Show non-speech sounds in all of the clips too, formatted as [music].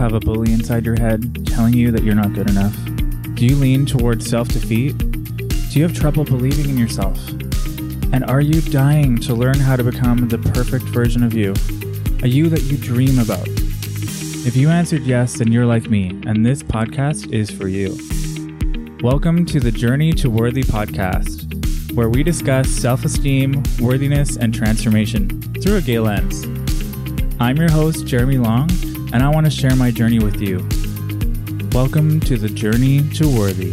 have a bully inside your head telling you that you're not good enough? Do you lean towards self defeat? Do you have trouble believing in yourself? And are you dying to learn how to become the perfect version of you? A you that you dream about? If you answered yes, then you're like me, and this podcast is for you. Welcome to the Journey to Worthy podcast, where we discuss self esteem, worthiness, and transformation through a gay lens. I'm your host, Jeremy Long, and I want to share my journey with you. Welcome to the Journey to Worthy.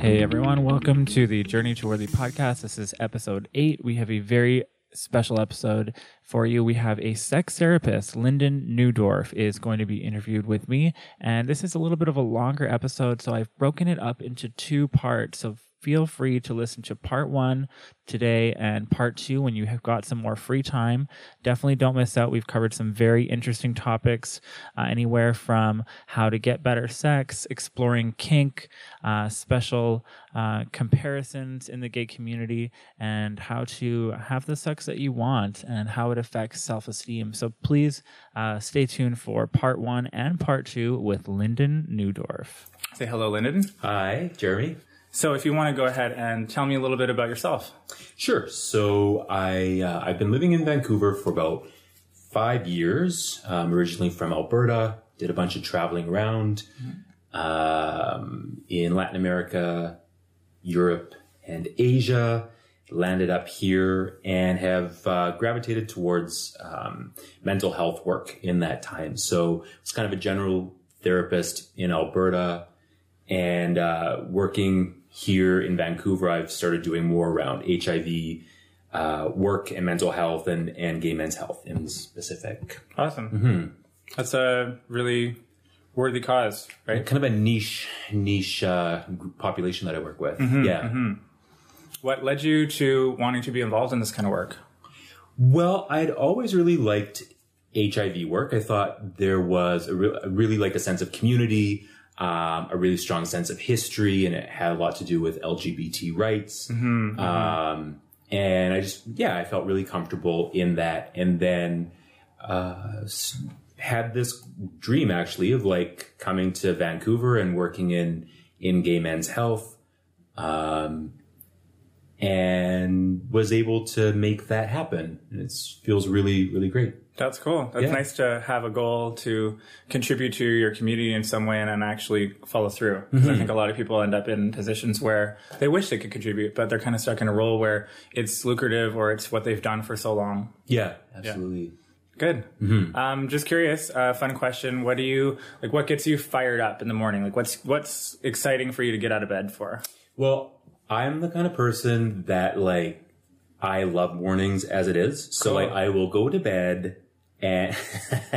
Hey everyone, welcome to the Journey to Worthy podcast. This is episode eight. We have a very special episode for you. We have a sex therapist, Lyndon Neudorf, is going to be interviewed with me. And this is a little bit of a longer episode, so I've broken it up into two parts. So feel free to listen to part one today and part two when you have got some more free time. Definitely don't miss out. We've covered some very interesting topics, uh, anywhere from how to get better sex, exploring kink, uh, special uh, comparisons in the gay community, and how to have the sex that you want and how it affects self esteem. So please uh, stay tuned for part one and part two with Lyndon Neudorf. Say hello, Lyndon. Hi, Jeremy. So, if you want to go ahead and tell me a little bit about yourself. Sure. So, I uh, I've been living in Vancouver for about five years. I'm originally from Alberta. Did a bunch of traveling around um, in Latin America, Europe, and Asia. Landed up here and have uh, gravitated towards um, mental health work in that time. So, it's kind of a general therapist in Alberta and uh, working here in Vancouver, I've started doing more around HIV uh, work and mental health and, and gay men's health in specific. Awesome. Mm-hmm. That's a really worthy cause, right? Kind of a niche niche uh, population that I work with. Mm-hmm, yeah. Mm-hmm. What led you to wanting to be involved in this kind of work? Well, I'd always really liked HIV work. I thought there was a re- really like a sense of community um, a really strong sense of history, and it had a lot to do with LGBT rights. Mm-hmm, mm-hmm. Um, and I just, yeah, I felt really comfortable in that. And then uh, had this dream actually of like coming to Vancouver and working in in gay men's health. Um, and was able to make that happen. And it feels really, really great. That's cool. That's yeah. nice to have a goal to contribute to your community in some way and then actually follow through. Because mm-hmm. I think a lot of people end up in positions where they wish they could contribute, but they're kind of stuck in a role where it's lucrative or it's what they've done for so long. Yeah, absolutely. Yeah. Good. Mm-hmm. Um, just curious, uh, fun question. What do you like? What gets you fired up in the morning? Like, what's what's exciting for you to get out of bed for? Well, I'm the kind of person that like I love mornings as it is. So cool. like I will go to bed and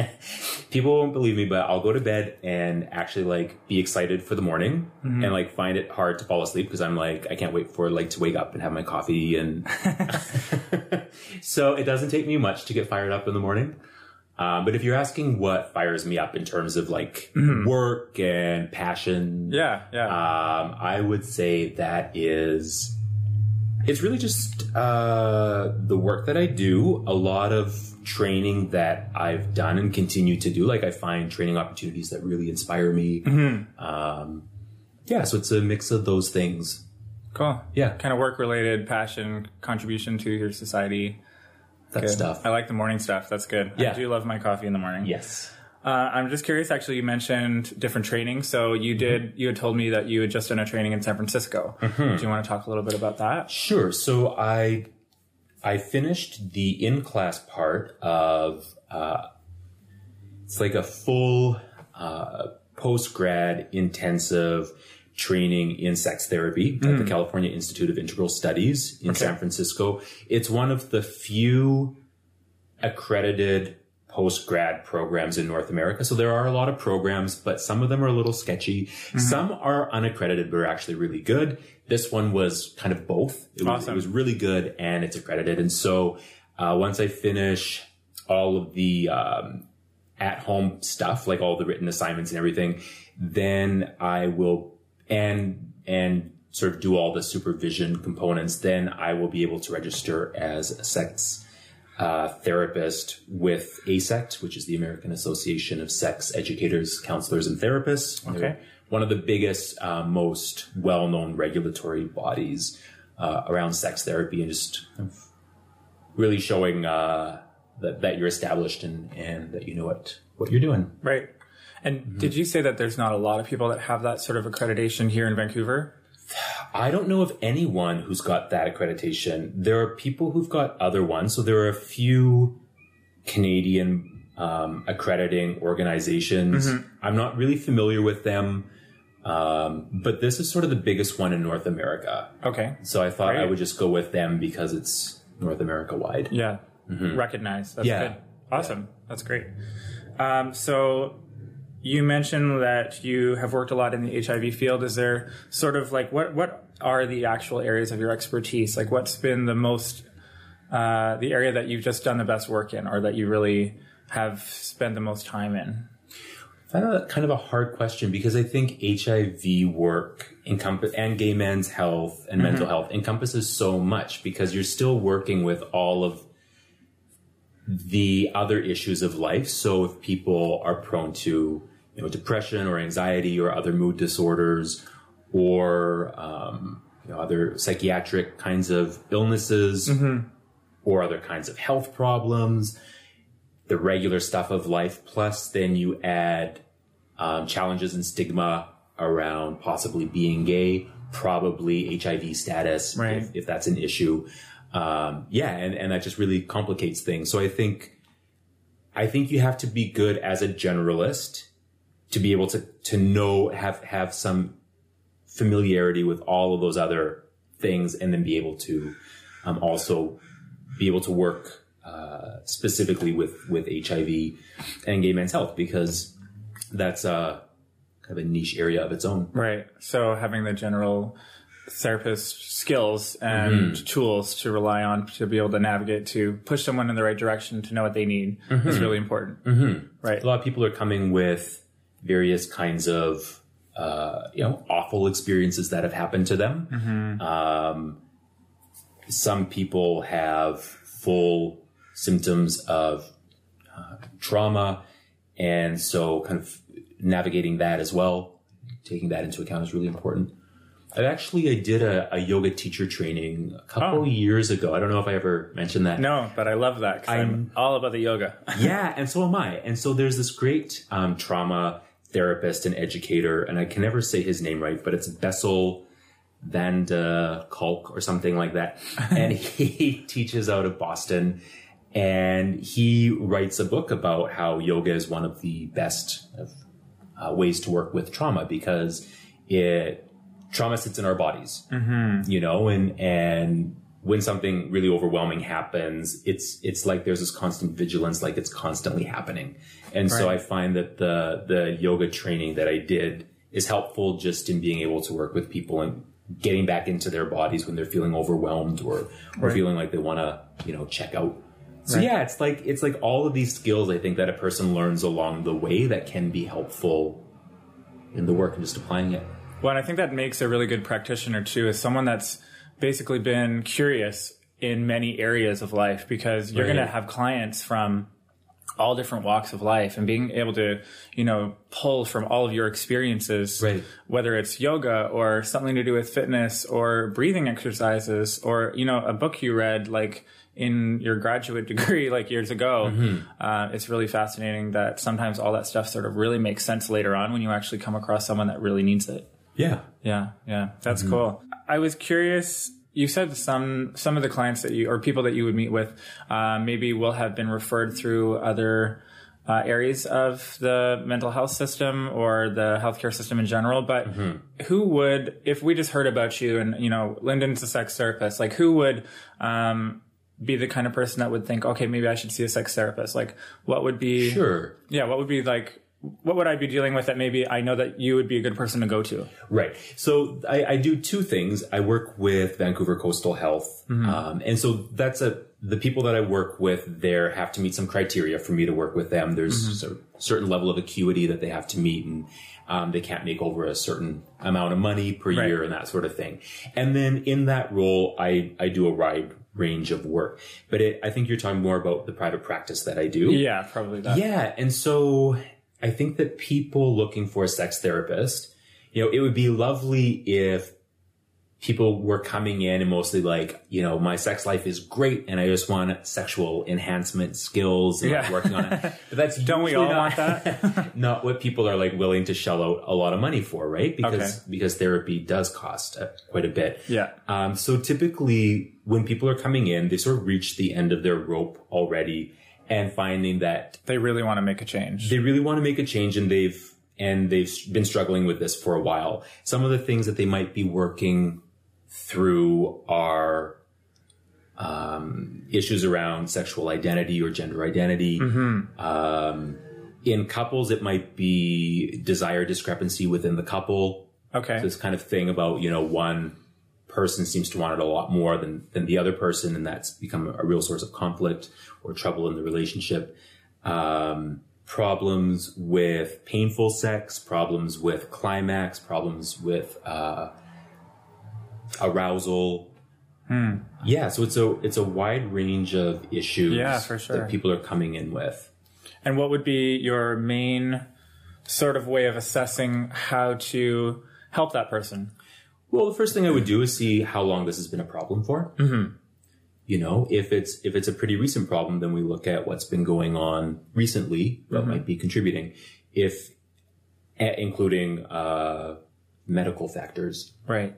[laughs] people won't believe me, but I'll go to bed and actually like be excited for the morning mm-hmm. and like find it hard to fall asleep because I'm like, I can't wait for like to wake up and have my coffee. And [laughs] [laughs] so it doesn't take me much to get fired up in the morning. Um, but if you're asking what fires me up in terms of like mm-hmm. work and passion, yeah, yeah, um, I would say that is it's really just uh, the work that I do, a lot of training that I've done and continue to do. Like I find training opportunities that really inspire me. Mm-hmm. Um, yeah, so it's a mix of those things. Cool. Yeah. Kind of work related, passion, contribution to your society. That good. stuff. I like the morning stuff. That's good. Yeah. I do love my coffee in the morning. Yes. Uh, I'm just curious. Actually, you mentioned different training. So you did. Mm-hmm. You had told me that you had just done a training in San Francisco. Mm-hmm. Do you want to talk a little bit about that? Sure. So I I finished the in class part of uh, it's like a full uh, post grad intensive training in sex therapy mm. at the mm. California Institute of Integral Studies in okay. San Francisco. It's one of the few accredited post grad programs in North America. So there are a lot of programs, but some of them are a little sketchy. Mm-hmm. Some are unaccredited, but are actually really good. This one was kind of both. It, awesome. was, it was really good and it's accredited. And so uh, once I finish all of the um, at home stuff, like all the written assignments and everything, then I will and and sort of do all the supervision components. Then I will be able to register as a sex uh, therapist with AASECT, which is the American Association of Sex Educators, Counselors, and Therapists. Okay. They're one of the biggest, uh, most well-known regulatory bodies uh, around sex therapy, and just really showing uh, that that you're established and and that you know what what you're doing. Right. And did you say that there's not a lot of people that have that sort of accreditation here in Vancouver? I don't know of anyone who's got that accreditation. There are people who've got other ones. So there are a few Canadian um, accrediting organizations. I'm not really familiar with them, um, but this is sort of the biggest one in North America. Okay. So I thought I would just go with them because it's North America wide. Yeah. Recognize. That's Yeah. good. Awesome. That's great. Um, so you mentioned that you have worked a lot in the HIV field. Is there sort of like what what are the actual areas of your expertise? Like what's been the most uh, the area that you've just done the best work in, or that you really have spent the most time in? I found that kind of a hard question because I think HIV work encompass and gay men's health and mental health encompasses so much because you're still working with all of the other issues of life. So if people are prone to, you know, depression or anxiety or other mood disorders or, um, you know, other psychiatric kinds of illnesses or other kinds of health problems, the regular stuff of life, plus then you add um, challenges and stigma around possibly being gay, probably HIV status, Right. if, if that's an issue. Um, yeah, and, and that just really complicates things. So I think, I think you have to be good as a generalist to be able to, to know, have, have some familiarity with all of those other things and then be able to, um, also be able to work, uh, specifically with, with HIV and gay men's health because that's, uh, kind of a niche area of its own. Right. So having the general therapist skills and tools to rely on to be able to navigate to push someone in the right direction to know what they need is really important. Mm-hmm. Right. a lot of people are coming with various kinds of uh, you know awful experiences that have happened to them. Um, some people have full symptoms of uh, trauma, and so kind of navigating that as well, taking that into account is really important. I actually I did a, a yoga teacher training a couple Oh. years ago. I don't know if I ever mentioned that. No, but I love that 'cause I'm, all about the yoga. [laughs] yeah, and so am I. And so there's this great um, trauma therapist and educator, and I can never say his name right, but it's Bessel Van de Kalk or something like that. [laughs] and he teaches out of Boston, and he writes a book about how yoga is one of the best uh, ways to work with trauma because it trauma sits in our bodies, you know, and and when something really overwhelming happens, it's it's like there's this constant vigilance, like it's constantly happening. And so I find that the the yoga training that I did is helpful just in being able to work with people and getting back into their bodies when they're feeling overwhelmed or or Right. feeling like they want to you know check out. So Right. yeah, it's like it's like all of these skills I think that a person learns along the way that can be helpful in the work and just applying it. Well, and I think that makes a really good practitioner too, is someone that's basically been curious in many areas of life because you're Right. going to have clients from all different walks of life and being able to, you know, pull from all of your experiences, Right. whether it's yoga or something to do with fitness or breathing exercises or, you know, a book you read like in your graduate [laughs] degree like years ago. Uh, it's really fascinating that sometimes all that stuff sort of really makes sense later on when you actually come across someone that really needs it. Yeah. Yeah, yeah, that's Mm-hmm. cool. I was curious. You said some some of the clients that you or people that you would meet with uh, maybe will have been referred through other uh, areas of the mental health system or the healthcare system in general. But Mm-hmm. who would, if we just heard about you and you know, Lyndon's a sex therapist, like who would um, be the kind of person that would think, okay, maybe I should see a sex therapist? Like, what would be? Sure. Yeah, what would be like? What would I be dealing with that maybe I know that you would be a good person to go to? Right. So I, I do two things. I work with Vancouver Coastal Health, um, and so that's a the people that I work with there have to meet some criteria for me to work with them. There's a certain level of acuity that they have to meet, and um, they can't make over a certain amount of money per Right. year and that sort of thing. And then in that role, I I do a wide range of work. But it, I think you're talking more about the private practice that I do. Yeah, probably that. Yeah. And so I think that people looking for a sex therapist, you know, it would be lovely if people were coming in and mostly like, you know, my sex life is great and I just want sexual enhancement skills and like Yeah. working on it. [laughs] But that's Don't we all not, want that? [laughs] not what people are like willing to shell out a lot of money for, right? Because Okay. because therapy does cost uh, quite a bit. Yeah. Um, so typically, when people are coming in, they sort of reach the end of their rope already, and finding that They really want to make a change. they really want to make a change, and they've and they've been struggling with this for a while. Some of the things that they might be working through are um, issues around sexual identity or gender identity. Um, in couples, it might be desire discrepancy within the couple Okay. this kind of thing about you know one person seems to want it a lot more than than the other person and that's become a real source of conflict or trouble in the relationship um, problems with painful sex problems with climax problems with uh, arousal yeah so it's a it's a wide range of issues Yeah, for sure. that people are coming in with And what would be your main sort of way of assessing how to help that person? Well, the first thing I would do is see how long this has been a problem for. Mm-hmm. You know, if it's if it's a pretty recent problem, then we look at what's been going on recently that might be contributing, if including uh, medical factors. Right.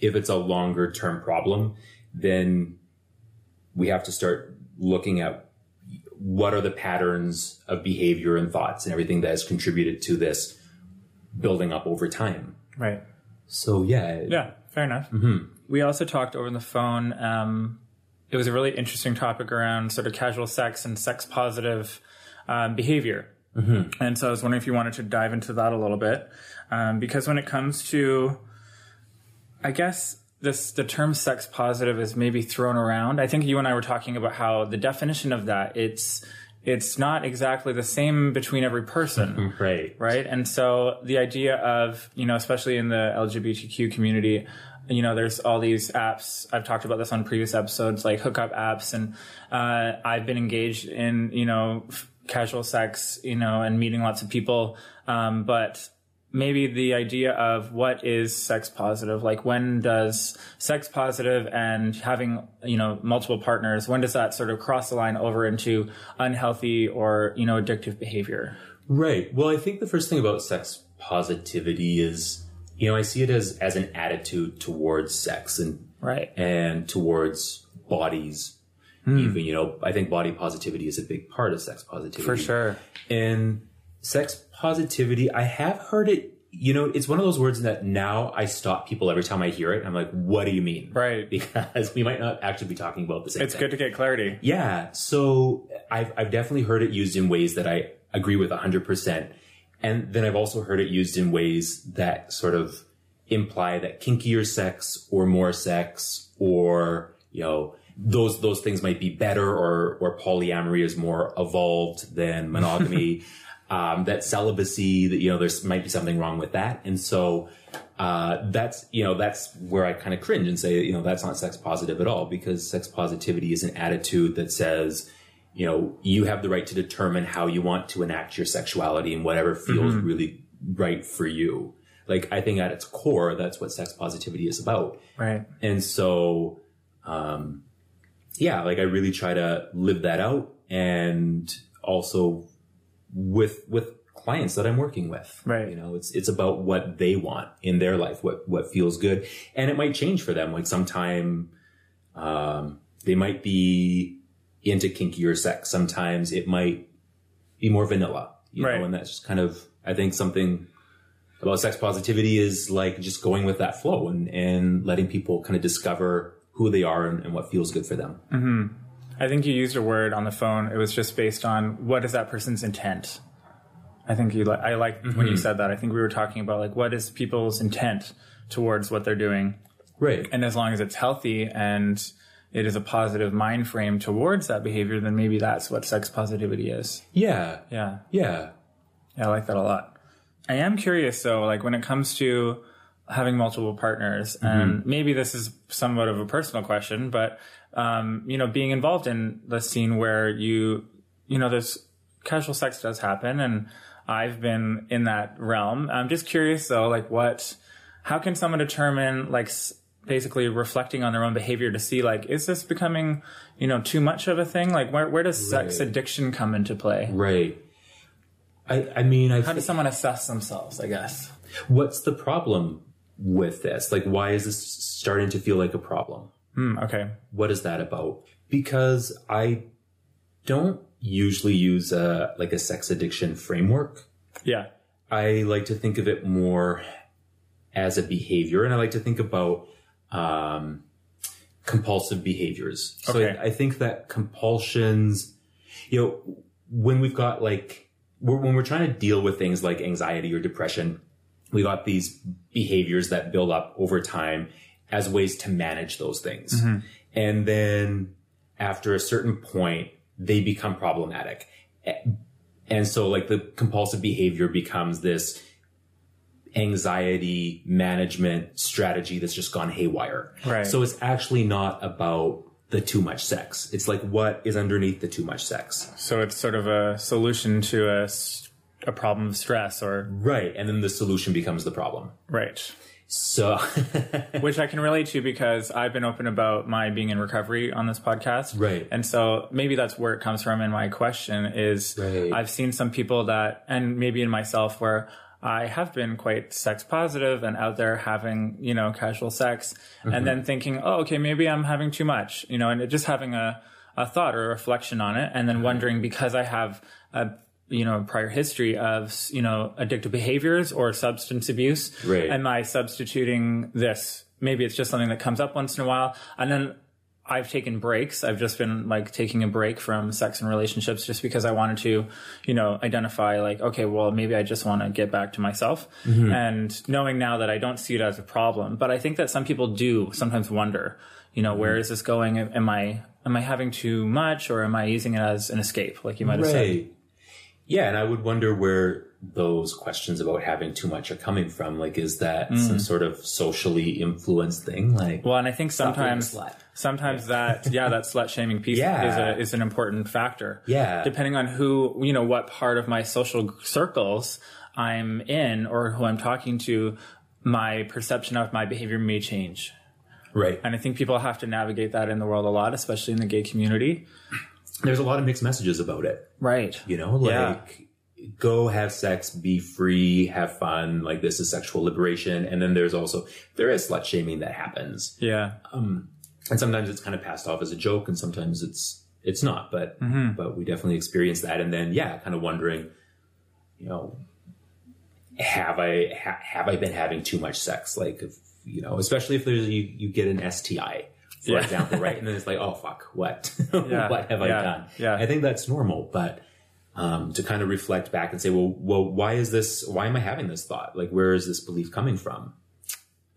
If it's a longer term problem, then we have to start looking at what are the patterns of behavior and thoughts and everything that has contributed to this building up over time. Right. So yeah, Yeah, fair enough. We also talked over on the phone. Um, it was a really interesting topic around sort of casual sex and sex positive um, behavior. And so I was wondering if you wanted to dive into that a little bit. Um, because when it comes to, I guess, this the term sex positive is maybe thrown around. I think you and I were talking about how the definition of that it's it's not exactly the same between every person [laughs] right. right? And so the idea of, you know, especially in the LGBTQ community, you know, there's all these apps. I've talked about this on previous episodes, like hookup apps, and uh, I've been engaged in, you know, f- casual sex, you know, and meeting lots of people. Um, but maybe the idea of what is sex positive, like when does sex positive and having, you know, multiple partners, when does that sort of cross the line over into unhealthy or, you know, addictive behavior? Right. Well, I think the first thing about sex positivity is, you know, I see it as as an attitude towards sex and Right. and towards bodies. Hmm. Even, you know, I think body positivity is a big part of sex positivity. For sure. And sex positivity, I have heard it, you know, it's one of those words that now I stop people every time I hear it. I'm like, what do you mean? Right. [laughs] Because we might not actually be talking about the same thing. It's thing. good to get clarity. Yeah. So I've, I've definitely heard it used in ways that I agree with 100%. And then I've also heard it used in ways that sort of imply that kinkier sex or more sex or, you know, those, those things might be better or, or polyamory is more evolved than monogamy. [laughs] um, that celibacy, that, you know, there's might be something wrong with that. And so, uh, that's, you know, that's where I kind of cringe and say, you know, that's not sex positive at all because sex positivity is an attitude that says, you know, you have the right to determine how you want to enact your sexuality and whatever feels really right for you. Like, I think at its core, that's what sex positivity is about. Right. And so, um, yeah, like I really try to live that out and also with, with clients that I'm working with. Right. You know, it's, it's about what they want in their life, what, what feels good. And it might change for them. Like sometime, um, they might be into kinkier sex. Sometimes it might be more vanilla, you Right. know, and that's just kind of, I think something about sex positivity is like just going with that flow and, and letting people kind of discover who they are and, and what feels good for them. I think you used a word on the phone. It was just based on what is that person's intent. I think you. Li- I like when you mm-hmm. said that. I think we were talking about like what is people's intent towards what they're doing, Right. and as long as it's healthy and it is a positive mind frame towards that behavior, then maybe that's what sex positivity is. Yeah. Yeah. Yeah. Yeah, I like that a lot. I am curious though, like when it comes to having multiple partners, and mm-hmm. maybe this is somewhat of a personal question, but um, you know, being involved in the scene where you, you know, there's casual sex does happen and I've been in that realm. I'm just curious though, like what, how can someone determine like basically reflecting on their own behavior to see like, is this becoming, you know, too much of a thing? Like where, where does sex addiction come into play? Right. I, I mean, I How does someone assess themselves, I guess? what's the problem with this? Like, why is this starting to feel like a problem? Hmm, okay. What is that about? Because I don't usually use a like a sex addiction framework. Yeah. I like to think of it more as a behavior, and I like to think about um, compulsive behaviors. So Okay. I, I think that compulsions, you know, when we've got like we're, when we're trying to deal with things like anxiety or depression, we got these behaviors that build up over time as ways to manage those things, mm-hmm. and then after a certain point, they become problematic. And so like the compulsive behavior becomes this anxiety management strategy that's just gone haywire. Right. So it's actually not about the too much sex. It's like what is underneath the too much sex. So it's sort of a solution to a, a problem of stress or, Right. And then the solution becomes the problem. right. So [laughs] which I can relate to because I've been open about my being in recovery on this podcast. Right. And so maybe that's where it comes from in my question is Right. I've seen some people that, and maybe in myself where I have been quite sex positive and out there having, you know, casual sex and mm-hmm. then thinking, oh, okay, maybe I'm having too much, you know, and it- just having a, a thought or a reflection on it and then uh-huh. wondering because I have a, you know, prior history of, you know, addictive behaviors or substance abuse. Right. Am I substituting this? Maybe it's just something that comes up once in a while. And then I've taken breaks. I've just been like taking a break from sex and relationships just because I wanted to, you know, identify like, okay, well, maybe I just want to get back to myself. Mm-hmm. And knowing now that I don't see it as a problem, but I think that some people do sometimes wonder, you know, where mm-hmm. is this going? Am I, am I having too much or am I using it as an escape? Like you might have said. Yeah, and I would wonder where those questions about having too much are coming from. Like, is that mm. some sort of socially influenced thing? Like, Well, and I think sometimes, sometimes that, yeah, that [laughs] slut shaming piece Yeah. is a, is an important factor. Yeah. Depending on who, you know, what part of my social circles I'm in or who I'm talking to, my perception of my behavior may change. right. And I think people have to navigate that in the world a lot, especially in the gay community. There's a lot of mixed messages about it. Right. You know, like Yeah. go have sex, be free, have fun. Like this is sexual liberation. And then there's also there is slut shaming that happens, Yeah. Um, and sometimes it's kind of passed off as a joke, and sometimes it's it's not. But mm-hmm. but we definitely experience that. And then yeah, kind of wondering, you know, have I ha- have I been having too much sex? Like if, you know, especially if there's you you get an STI. For Yeah. example, right? [laughs] And then it's like, oh fuck, what? [laughs] Yeah. what have I done? Yeah. I think that's normal, but um, to kind of reflect back and say, well, well, why is this? Why am I having this thought? Like, where is this belief coming from?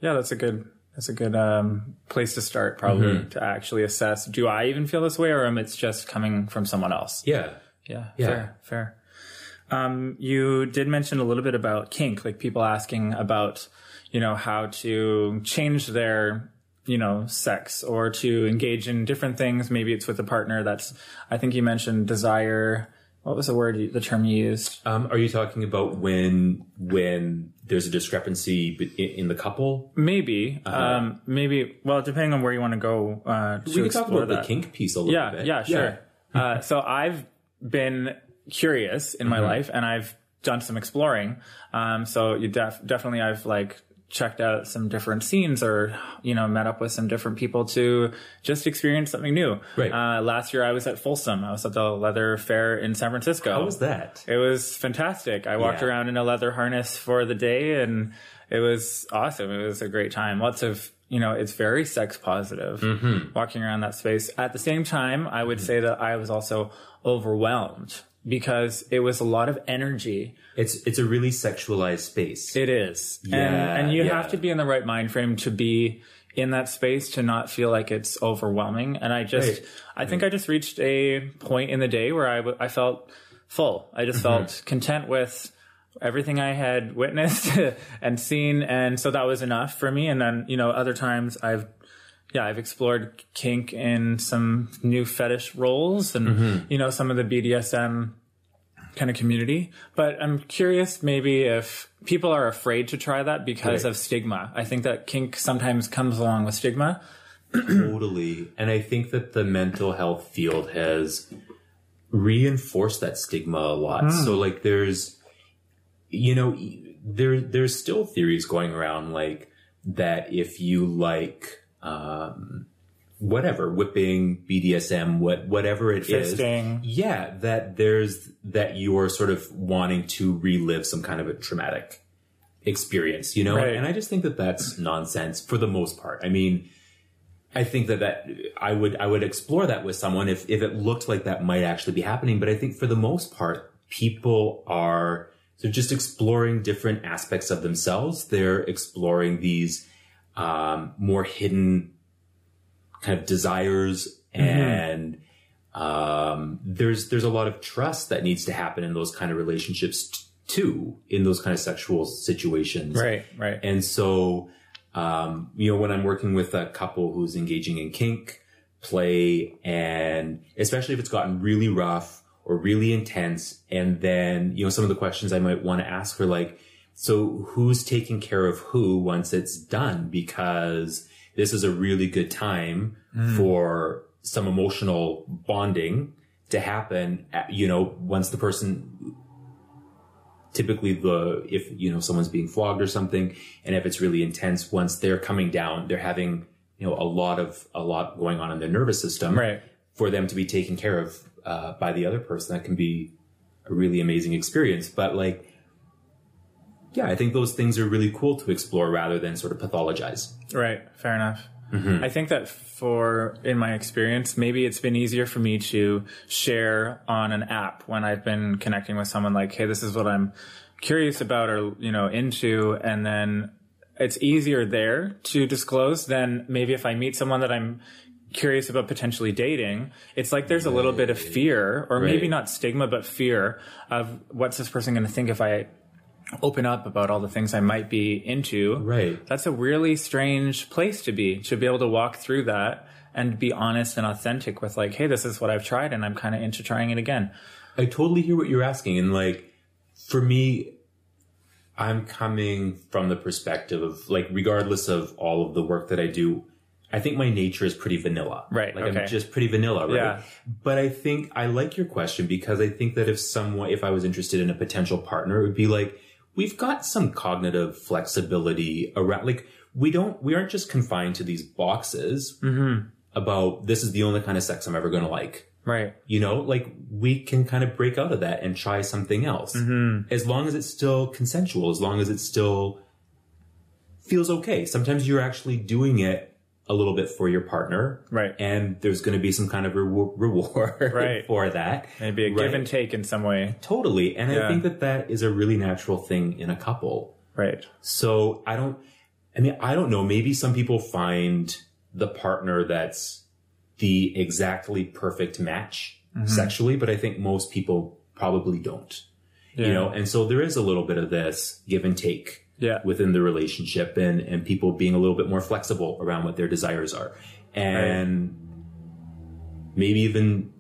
Yeah, that's a good that's a good um, place to start, probably to actually assess: Do I even feel this way, or am it's just coming from someone else? Yeah, Yeah, Yeah. fair, fair. Um, you did mention a little bit about kink, like people asking about, you know, how to change their, you know, sex or to engage in different things. Maybe it's with a partner. That's, I think you mentioned desire. What was the word, you, the term you used? um, are you talking about when when there's a discrepancy in, the couple? Maybe, um, maybe. Well, depending on where you want to go uh, to We can talk about that. the kink piece a little yeah, bit. Yeah, sure. uh, so I've been curious in my Mm-hmm. life and I've done some exploring. Um, so you def- definitely I've like checked out some different scenes or, you know, met up with some different people to just experience something new. Right. Uh, last year I was at Folsom. I was at the leather fair in San Francisco. How was that? It was fantastic. I walked Yeah. around in a leather harness for the day and it was awesome. It was a great time. Lots of, you know, it's very sex positive walking around that space. At the same time, I would say that I was also overwhelmed because it was a lot of energy. It's it's a really sexualized space. It is. Yeah, and, and you yeah. have to be in the right mind frame to be in that space to not feel like it's overwhelming. And I just, Right. I think I just reached a point in the day where I, w- I felt full. I just Mm-hmm. felt content with everything I had witnessed [laughs] and seen. And so that was enough for me. And then, you know, other times I've, yeah, I've explored kink in some new fetish roles and, Mm-hmm. you know, some of the BDSM kind of community. But I'm curious maybe if people are afraid to try that because Right. of stigma. I think that kink sometimes comes along with stigma. [clears throat] Totally. And I think that the mental health field has reinforced that stigma a lot. So like there's you know there there's still theories going around like that if you like um whatever whipping BDSM what whatever it is, Fisting. yeah that there's that you're sort of wanting to relive some kind of a traumatic experience you know Right. and I just think that that's nonsense for the most part I mean I think that that I would I would explore that with someone if if it looked like that might actually be happening. But I think for the most part, people are they're just exploring different aspects of themselves. They're exploring these um, more hidden kind of desires and um, there's there's a lot of trust that needs to happen in those kind of relationships t- too in those kind of sexual situations Right, right. and so, um, you know, when I'm working with a couple who's engaging in kink play, and especially if it's gotten really rough or really intense, and then, you know, some of the questions I might want to ask are like, so who's taking care of who once it's done? Because this is a really good time for some emotional bonding to happen, at- you know, once the person typically the if you know someone's being flogged or something and if it's really intense once they're coming down they're having you know a lot of a lot going on in their nervous system Right. for them to be taken care of uh, by the other person that can be a really amazing experience but like yeah i think those things are really cool to explore rather than sort of pathologize Right. Fair enough. Mm-hmm. I think that for, in my experience, maybe it's been easier for me to share on an app when I've been connecting with someone like, Hey, this is what I'm curious about or, you know, into. And then it's easier there to disclose than maybe if I meet someone that I'm curious about potentially dating. It's like there's a little bit of fear or maybe not stigma, but fear of what's this person going to think if I open up about all the things I might be into. Right. That's a really strange place to be, to be able to walk through that and be honest and authentic with like, hey, this is what I've tried and I'm kind of into trying it again. I totally hear what you're asking. And like, for me, I'm coming from the perspective of like, regardless of all of the work that I do, I think my nature is pretty vanilla. Right, Like okay. I'm just pretty vanilla, right? Yeah. But I think I like your question because I think that if someone, if I was interested in a potential partner, it would be like, we've got some cognitive flexibility around, like, we don't, we aren't just confined to these boxes Mm-hmm. about this is the only kind of sex I'm ever going to like Right. you know like we can kind of break out of that and try something else Mm-hmm. as long as it's still consensual as long as it still feels okay sometimes you're actually doing it a little bit for your partner Right. and there's going to be some kind of rewar- reward [laughs] Right. for that Maybe a give and take in some way. totally and Yeah. i think that that is a really natural thing in a couple Right. so I don't, I mean, I don't know. Maybe some people find the partner that's the exactly perfect match Mm-hmm. sexually, but I think most people probably don't. You know, and so there is a little bit of this give and take Yeah. within the relationship and, and people being a little bit more flexible around what their desires are. And maybe even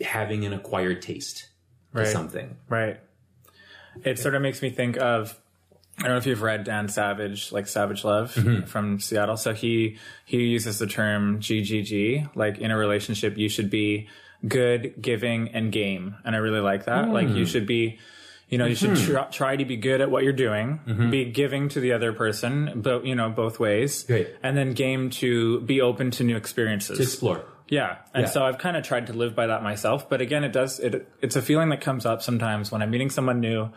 having an acquired taste to Right. something. Right. It sort of makes me think of I don't know if you've read Dan Savage, like Savage Love mm-hmm. from Seattle. So he he uses the term GGG, like in a relationship you should be good, giving, and game, and I really like that. Like you mm. should be. You know, you should mm-hmm. tr- try to be good at what you're doing, mm-hmm. be giving to the other person, but you know, both ways, Great. and then game to be open to new experiences. To explore. Yeah. And Yeah. so I've kind of tried to live by that myself. But again, it does, it, it's a feeling that comes up sometimes when I'm meeting someone new.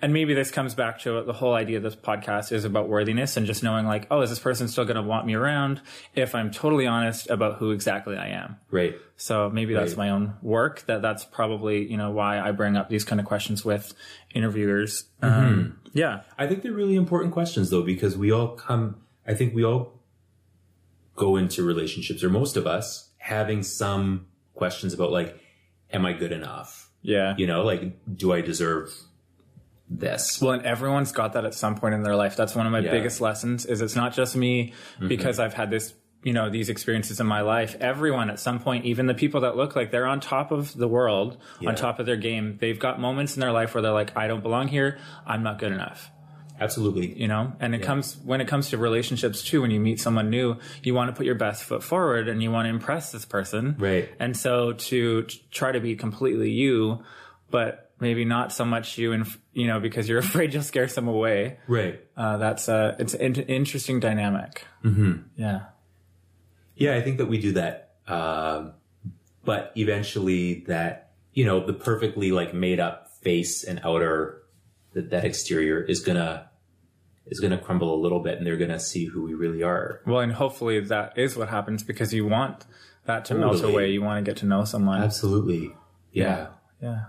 And maybe this comes back to the whole idea of this podcast is about worthiness and just knowing like, oh, is this person still going to want me around if I'm totally honest about who exactly I am? Right. So maybe that's Right. my own work that that's probably, you know, why I bring up these kind of questions with interviewers. Mm-hmm. Um, yeah. I think they're really important questions though, because we all come, I think we all go into relationships, or most of us, having some questions about like, am I good enough? Yeah. You know, like, do I deserve this? Well, and everyone's got that at some point in their life. That's one of my Yeah. biggest lessons is it's not just me mm-hmm. because I've had this you know these experiences in my life everyone at some point even the people that look like they're on top of the world Yeah. on top of their game they've got moments in their life where they're like i don't belong here i'm not good enough Absolutely. you know and it comes when it comes to relationships too when you meet someone new you want to put your best foot forward and you want to impress this person Right. and so to try to be completely you but maybe not so much you and you know because you're [laughs] afraid you'll scare some away Right. uh, that's a it's an interesting dynamic mm-hmm. yeah Yeah, I think that we do that. Um, but eventually that, you know, the perfectly like made up face and outer, that, that exterior is gonna, is gonna crumble a little bit and they're gonna see who we really are. Well, and hopefully that is what happens because you want that to melt away. You want to get to know someone. Absolutely. Yeah. Yeah. All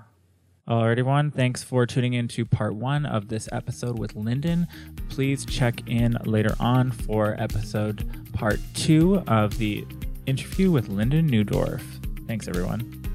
right, everyone. Thanks for tuning in to part one of this episode with Lyndon. Please check in later on for episode part two of the interview with Lyndon Neudorf. Thanks, everyone.